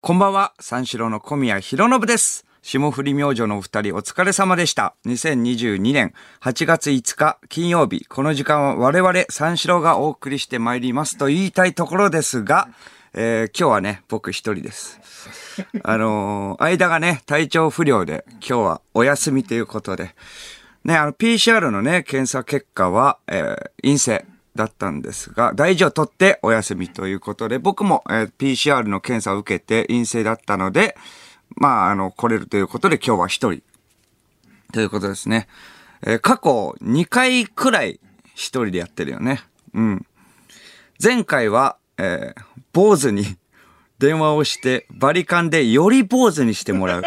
こんばんは、三四郎の小宮弘信です。霜降り明星のお二人お疲れ様でした。2022年8月5日金曜日、この時間は我々三四郎がお送りしてまいりますと言いたいところですが、えー今日はね、僕一人です。あのー間がね、体調不良で、今日はお休みということで、ね、あの、PCR のね、検査結果は、えー陰性だったんですが、大事を取ってお休みということで、僕も、えー PCR の検査を受けて陰性だったので、まあ、あの、来れるということで今日は一人。ということですね。えー過去2回くらい一人でやってるよね。うん。前回は、えー坊主に電話をして、バリカンでより坊主にしてもらう。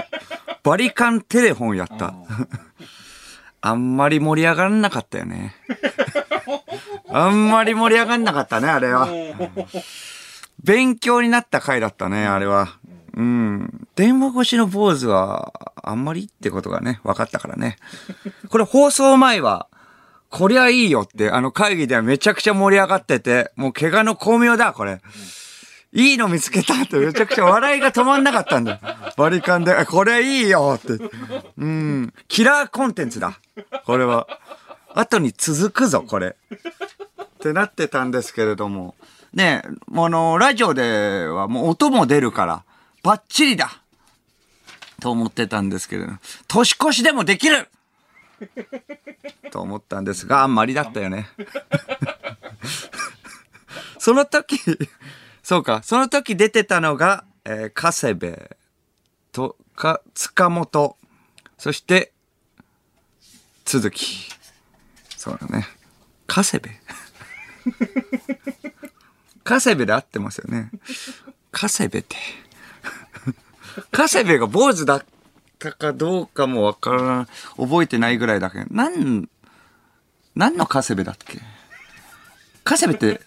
バリカンテレフォンやった。あんまり盛り上がらなかったよね。あんまり盛り上がんなかったね、あれは。勉強になった回だったね、あれは。うん。電話越しの坊主は、あんまりってことがね、分かったからね。これ放送前は、こりゃいいよって、あの会議ではめちゃくちゃ盛り上がってて、もう怪我の巧妙だ、これ。いいの見つけたってめちゃくちゃ笑いが止まんなかったんだよ。バリカンで、これいいよって。うん。キラーコンテンツだ。これは。後に続くぞ、これ。ってなってたんですけれども。ねえ、もうあの、ラジオではもう音も出るから、バッチリだと思ってたんですけれど、年越しでもできると思ったんですが、あんまりだったよね。その時、そうか、その時出てたのが、えー、カセベと、か、塚本、そして、続き。そうだね。カセベカセベで合ってますよね。カセベって。カセベが坊主だったかどうかもわからん、覚えてないぐらいだけど、なん、何のカセベだっけ？カセベって、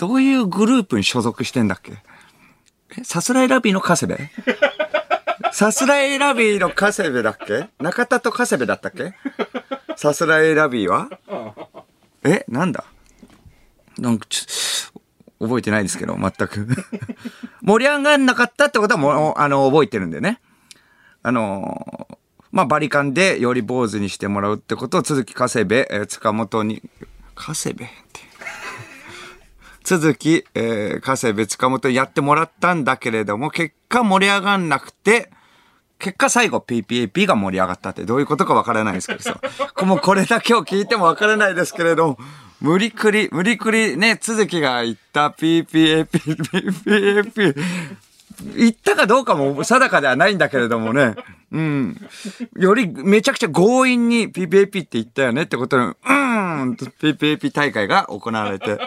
どういうグループに所属してんだっけ？えさすらいラビーのカセベ？さすらいラビーのカセベだっけ？中田とカセベだったっけ？さすらいラビーは？えなんだ？なんかちょ覚えてないですけど、全く。盛り上がんなかったってことはもう、あの、覚えてるんでね。あのーまあ、バリカンでより坊主にしてもらうってことを、続き、カセベ、えー塚本に、カセベ？って。続き、えー、加瀬別塚本やってもらったんだけれども、結果盛り上がんなくて、結果最後 PPAP が盛り上がったってどういうことかわからないですけどさ。もうこれだけを聞いてもわからないですけれども、無理くり、無理くりね、続きが言った PPAP、PPAP、言ったかどうかも定かではないんだけれどもね。うん。よりめちゃくちゃ強引に PPAP って言ったよねってことで、うーんと PPAP 大会が行われて。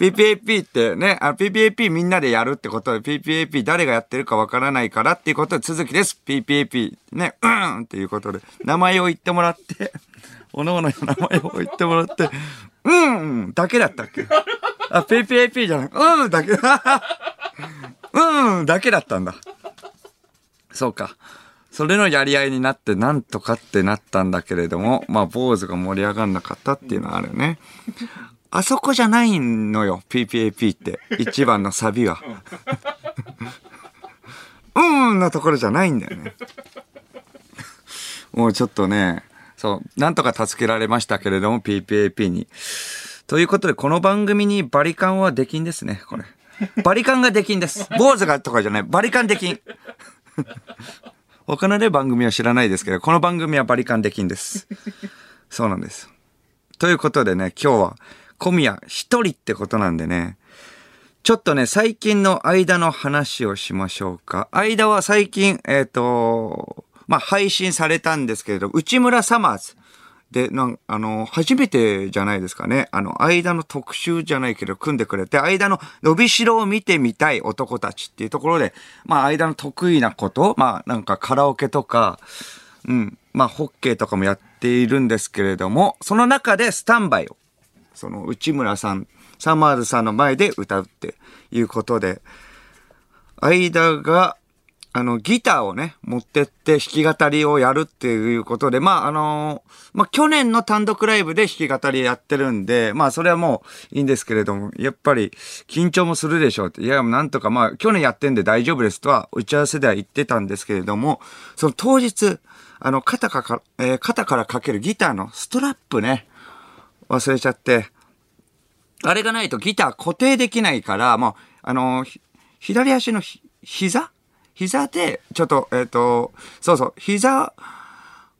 PPAP ってね、あ PPAP みんなでやるってことで、PPAP 誰がやってるかわからないからっていうことで続きです。PPAP ね、うんっていうことで、名前を言ってもらって、おのおの名前を言ってもらって、うんだけだったっけ？あ、PPAP じゃない、うんだけ、うんだけだったんだ。そうか。それのやり合いになって、なんとかってなったんだけれども、まあ、坊主が盛り上がんなかったっていうのはあるよね。あそこじゃないのよ、PPAP って。一番のサビは。うーんのところじゃないんだよね。もうちょっとね、そう、なんとか助けられましたけれども、PPAP に。ということで、この番組にバリカンはできんですね、これ。バリカンができんです。坊主がとかじゃない、バリカンできん。他のね、番組は知らないですけど、この番組はバリカンできんです。そうなんです。ということでね、今日は小宮一人ってことなんでね、ちょっとね、最近の間の話をしましょうか。間は最近、えっ、と、まあ、配信されたんですけれど、内村サマーズ。で、なん、あの、初めてじゃないですかね。あの、間の特集じゃないけど、組んでくれて、間の伸びしろを見てみたい男たちっていうところで、まあ、間の得意なこと、まあ、なんかカラオケとか、うん、まあ、ホッケーとかもやっているんですけれども、その中でスタンバイを、その内村さん、サマーズさんの前で歌うっていうことで、間が、あの、ギターをね、持ってって弾き語りをやるっていうことで、まあ、あのまあ、去年の単独ライブで弾き語りやってるんで、まあ、それはもういいんですけれども、やっぱり緊張もするでしょうって。いや、なんとかまあ、去年やってんで大丈夫ですとは、打ち合わせでは言ってたんですけれども、その当日、あの、肩かか、えー、肩からかけるギターのストラップね、忘れちゃって、あれがないとギター固定できないから、もう、あの左足のひ膝？膝で、ちょっと、えっ、ー、と、そうそう、膝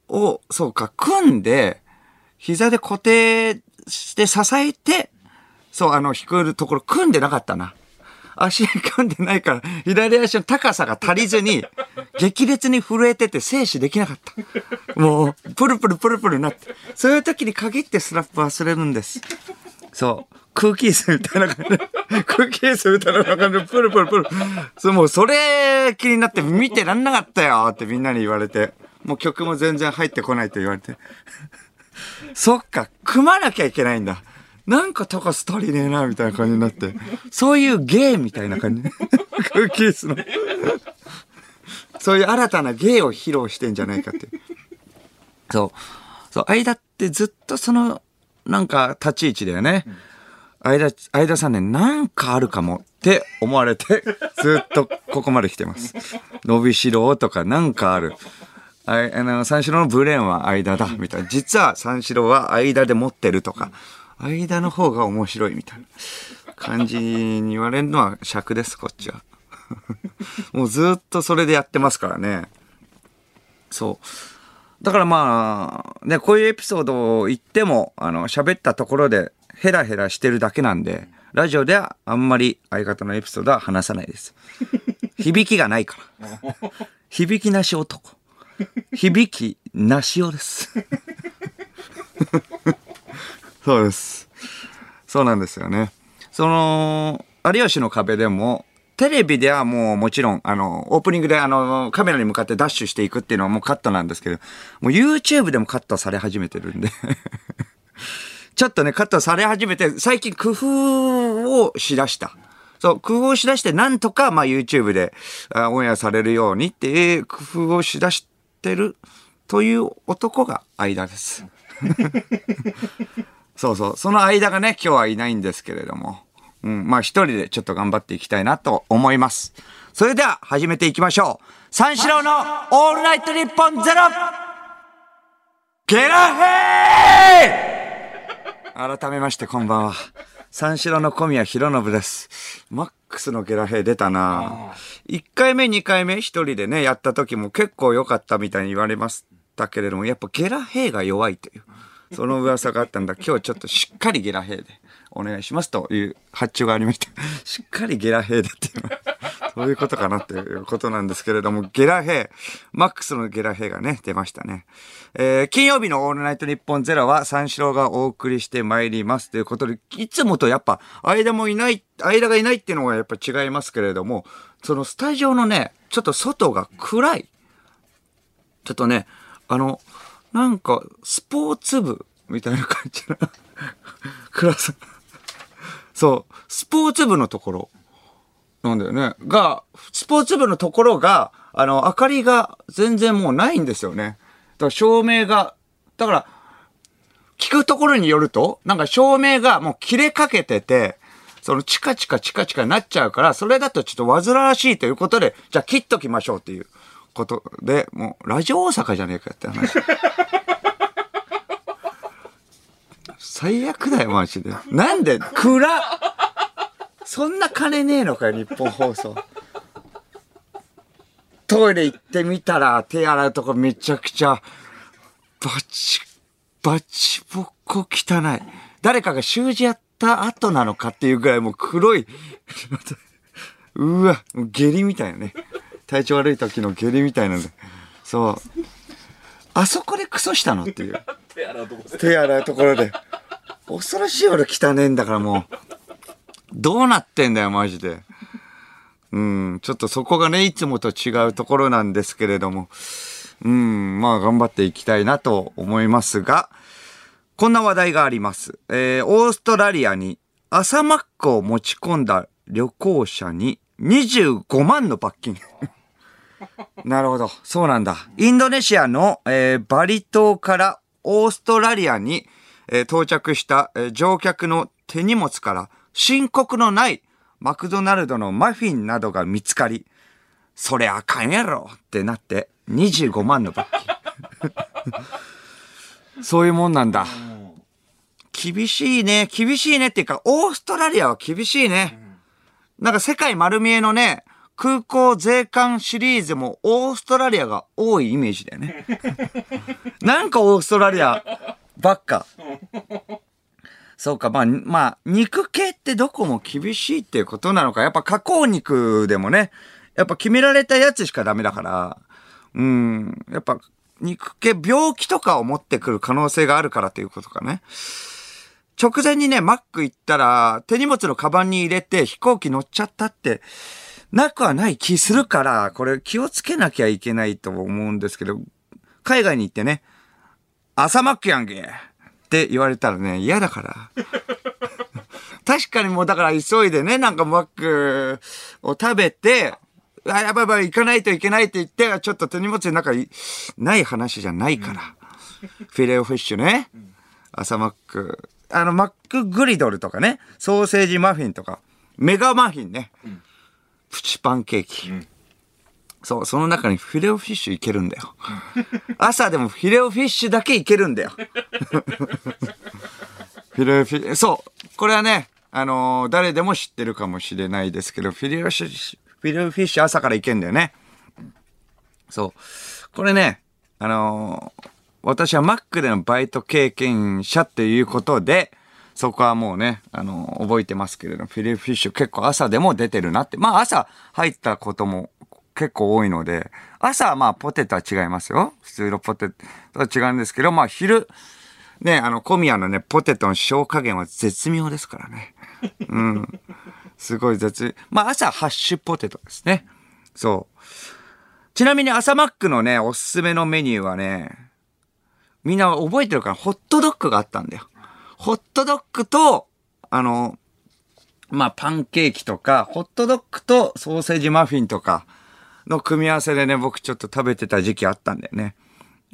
を、そうか、組んで、膝で固定して支えて、そう、あの、弾くところ組んでなかったな。足組んでないから、左足の高さが足りずに、激烈に震えてて静止できなかった。もう、プルプルプルプルなって。そういう時に限ってスラップ忘れるんです。そう。空気椅子みたいな感じで、空気椅子みたいな感じで、プルプルプル。そう、もうそれ気になって見てらんなかったよってみんなに言われて、もう曲も全然入ってこないと言われて。そっか、組まなきゃいけないんだ。なんか高さ足りねえな、みたいな感じになって。そういう芸みたいな感じ。空気椅子の。そういう新たな芸を披露してんじゃないかって。そう。そう、間ってずっとその、なんか立ち位置だよね。うん相田、相田さんね、なんかあるかもって思われて、ずっとここまで来てます。伸びしろとかなんかある。ああの、三四郎のブレーンは間だ、みたいな。実は三四郎は間で持ってるとか、間の方が面白いみたいな感じに言われるのは尺です、こっちは。もうずっとそれでやってますからね。そう。だからまあ、ね、こういうエピソードを言っても、あの、喋ったところで、ヘラヘラしてるだけなんで、ラジオではあんまり相方のエピソードは話さないです。響きがないから。響きなし男。響きなしおです。そうです。そうなんですよね。その、有吉の壁でも、テレビではもうもちろん、あの、オープニングであの、カメラに向かってダッシュしていくっていうのはもうカットなんですけど、もう YouTube でもカットされ始めてるんで ちょっとね、カットされ始めて、最近工夫をしだした。そう、工夫をしだして、なんとか、まあ YouTube でオンエアされるようにっていう工夫をしだしてるという男が間です。そうそう。その間がね、今日はいないんですけれども。うん、まあ一人でちょっと頑張っていきたいなと思います。それでは始めていきましょう。三四郎のオールナイトニッポンゼロゲラヘー改めましてこんばんは。三四郎の小宮弘信です。マックスのゲラヘイ出たな1回目、2回目一人でね、やった時も結構良かったみたいに言われましたけれども、やっぱゲラヘイが弱いという、その噂があったんだ。今日ちょっとしっかりゲラヘイでお願いしますという発注がありました。しっかりゲラヘイでっていうのは、そういうことかなっていうことなんですけれども、ゲラヘイ、マックスのゲラヘイがね、出ましたね。えー、金曜日のオールナイトニッポンゼロは三四郎がお送りしてまいりますということで、いつもとやっぱ間もいない、間がいないっていうのがやっぱ違いますけれども、そのスタジオのね、ちょっと外が暗い。ちょっとね、あの、なんか、スポーツ部みたいな感じな暗さ。そう、スポーツ部のところなんだよね。が、スポーツ部のところが、あの、明かりが全然もうないんですよね。だから照明が、だから、聞くところによると、なんか照明がもう切れかけてて、そのチカチカチカチカになっちゃうから、それだとちょっと煩わしいということで、じゃあ切っときましょうっていうことで、もう、ラジオ大阪じゃねえかって話。最悪だよ、マジで。なんで、暗そんな金ねえのかよ、日本放送。トイレ行ってみたら、手洗うとこめちゃくちゃ、バチ、バチボコ汚い。誰かが習字やった後なのかっていうぐらいもう黒い、うわ、下痢みたいなね。体調悪い時の下痢みたいなの。そう。あそこでクソしたのっていう。手洗うところで。手洗うところで。恐ろしい俺汚ねえんだからもう。どうなってんだよ、マジで。うん、ちょっとそこがね、いつもと違うところなんですけれども、うん、まあ頑張っていきたいなと思いますが、こんな話題があります。えー、オーストラリアに朝マックを持ち込んだ旅行者に25万の罰金。なるほど。そうなんだ。インドネシアの、えーバリ島からオーストラリアに、え到着した、え乗客の手荷物から申告のないマクドナルドのマフィンなどが見つかり、それあかんやろってなって25万の罰金。そういうもんなんだ。厳しいね。厳しいねっていうか、オーストラリアは厳しいね。なんか世界丸見えのね、空港税関シリーズもオーストラリアが多いイメージだよね。なんかオーストラリアばっか。そうか、まあ、まあ、肉系ってどこも厳しいっていうことなのか。やっぱ加工肉でもね、やっぱ決められたやつしかダメだから、うん、やっぱ肉系、病気とかを持ってくる可能性があるからっていうことかね。直前にね、マック行ったら、手荷物のカバンに入れて飛行機乗っちゃったって、なくはない気するから、これ気をつけなきゃいけないと思うんですけど、海外に行ってね、朝マックやんけって言われたらね、嫌だから。確かにもうだから急いでね、なんかマックを食べて、あ、やばいやばい、行かないといけないって言って、ちょっと手荷物の中にない話じゃないから。フィレオフィッシュね。朝マック。あの、マックグリドルとかね、ソーセージマフィンとか、メガマフィンね。プチパンケーキ。そう、その中にフィレオフィッシュいけるんだよ。朝でもフィレオフィッシュだけいけるんだよ。フィレオフィッシュ、そう。これはね、あのー誰でも知ってるかもしれないですけど、フィレオフィッシュ、フィレオフィッシュ朝からいけんだよね。そう。これね、あのー私はマックでのバイト経験者っていうことで、そこはもうね、あの覚えてますけれど、フィレオフィッシュ結構朝でも出てるなって。まあ朝入ったことも結構多いので、朝はまあポテトは違いますよ。普通のポテトは違うんですけど、まあ昼、ね、あの、小宮のね、ポテトの塩加減は絶妙ですからね。うん。すごい絶妙、まあ朝ハッシュポテトですね。そう。ちなみに朝マックのね、おすすめのメニューはね、みんな覚えてるから、ホットドッグがあったんだよ。ホットドッグと、あの、まあ、パンケーキとか、ホットドッグとソーセージマフィンとかの組み合わせでね、僕ちょっと食べてた時期あったんだよね。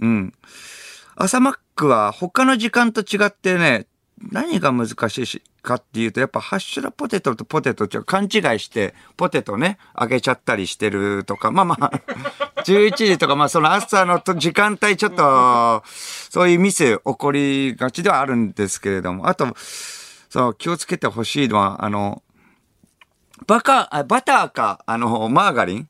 うん。朝マックは他の時間と違ってね、何が難しいかっていうと、やっぱハッシュドポテトとポテトって勘違いして、ポテトね、揚げちゃったりしてるとか、まあまあ、11時とか、まあその朝の時間帯ちょっと、そういうミス起こりがちではあるんですけれども、あと、そう、気をつけてほしいのは、あの、バカ、バターか、あの、マーガリン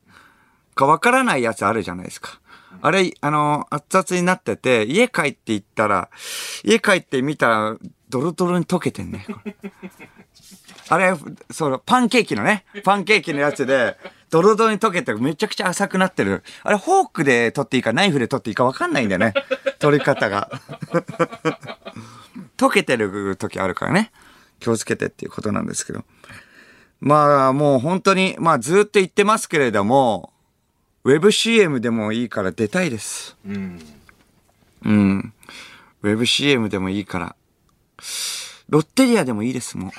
かわからないやつあるじゃないですか。あれ、あの、熱々になってて、家帰って行ったら、家帰ってみたら、ドロドロに溶けてんね。あれ、その、パンケーキのね、パンケーキのやつで、ドロドロに溶けてめちゃくちゃ浅くなってる。あれ、フォークで取っていいか、ナイフで取っていいかわかんないんだよね。取り方が。溶けてる時あるからね。気をつけてっていうことなんですけど。まあ、もう本当に、まあずっと言ってますけれども、ウェブ CM でもいいから出たいです。うん。うん。ウェブ CM でもいいから。ロッテリアでもいいです、も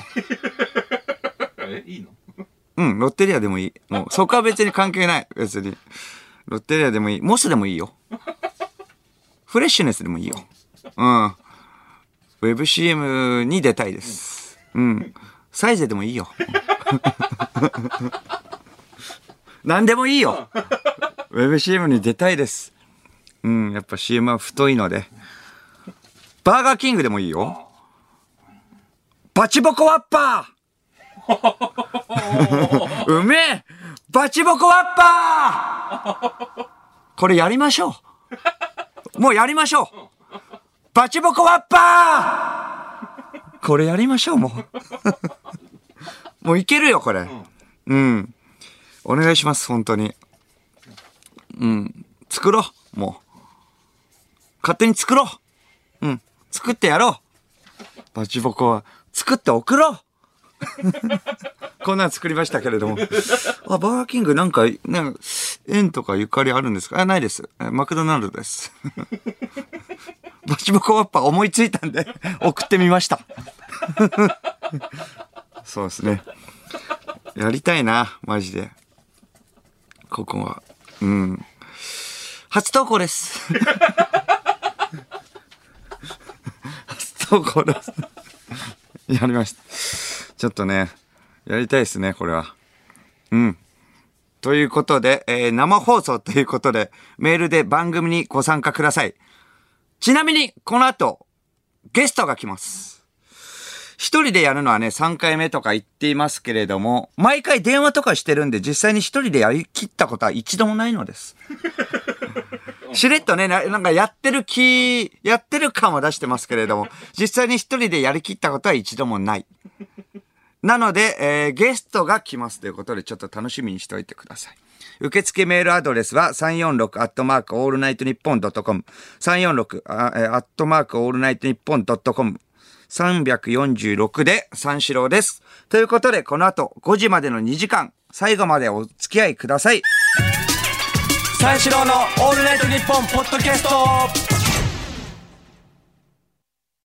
え、いいの？う。うん、ロッテリアでもいい。もう、そこは別に関係ない。別に。ロッテリアでもいい。モスでもいいよ。フレッシュネスでもいいよ。うん。ウェブ CM に出たいです。うん。サイゼでもいいよ。何でもいいよ。ウェブ CM に出たいです。うん、やっぱ CM は太いので。バーガーキングでもいいよ。バチボコワッパー うめえバチボコワッパーこれやりましょう。もうやりましょう。バチボコワッパーこれやりましょう、もう。もういけるよ、これ。うん。お願いします、本当に。うん。作ろう、もう。勝手に作ろう。うん。作ってやろう。バチボコは作って送ろう。こんなん作りましたけれども。あ、バーキングなんか、なんか、縁とかゆかりあるんですか？あ、ないです。マクドナルドです。バチボコワッパ思いついたんで、送ってみました。そうですね。やりたいな、マジで。ここは。うん。初投稿です。初投稿です。やりました。ちょっとね、やりたいですね、これは。うん。ということで、えー生放送ということで、メールで番組にご参加ください。ちなみに、この後、ゲストが来ます。一人でやるのはね、3回目とか言っていますけれども、毎回電話とかしてるんで、実際に一人でやりきったことは一度もないのです。しれっとねな、なんかやってる気、やってる感は出してますけれども、実際に一人でやりきったことは一度もない。なので、えーゲストが来ますということで、ちょっと楽しみにしておいてください。受付メールアドレスは346アットマークオールナイトニッポンドットコム。346あえーアットマークオールナイトニッポンドットコム。346で三四郎です。ということで、この後5時までの2時間、最後までお付き合いください。三四郎のオールナイトニッポンポッドキャスト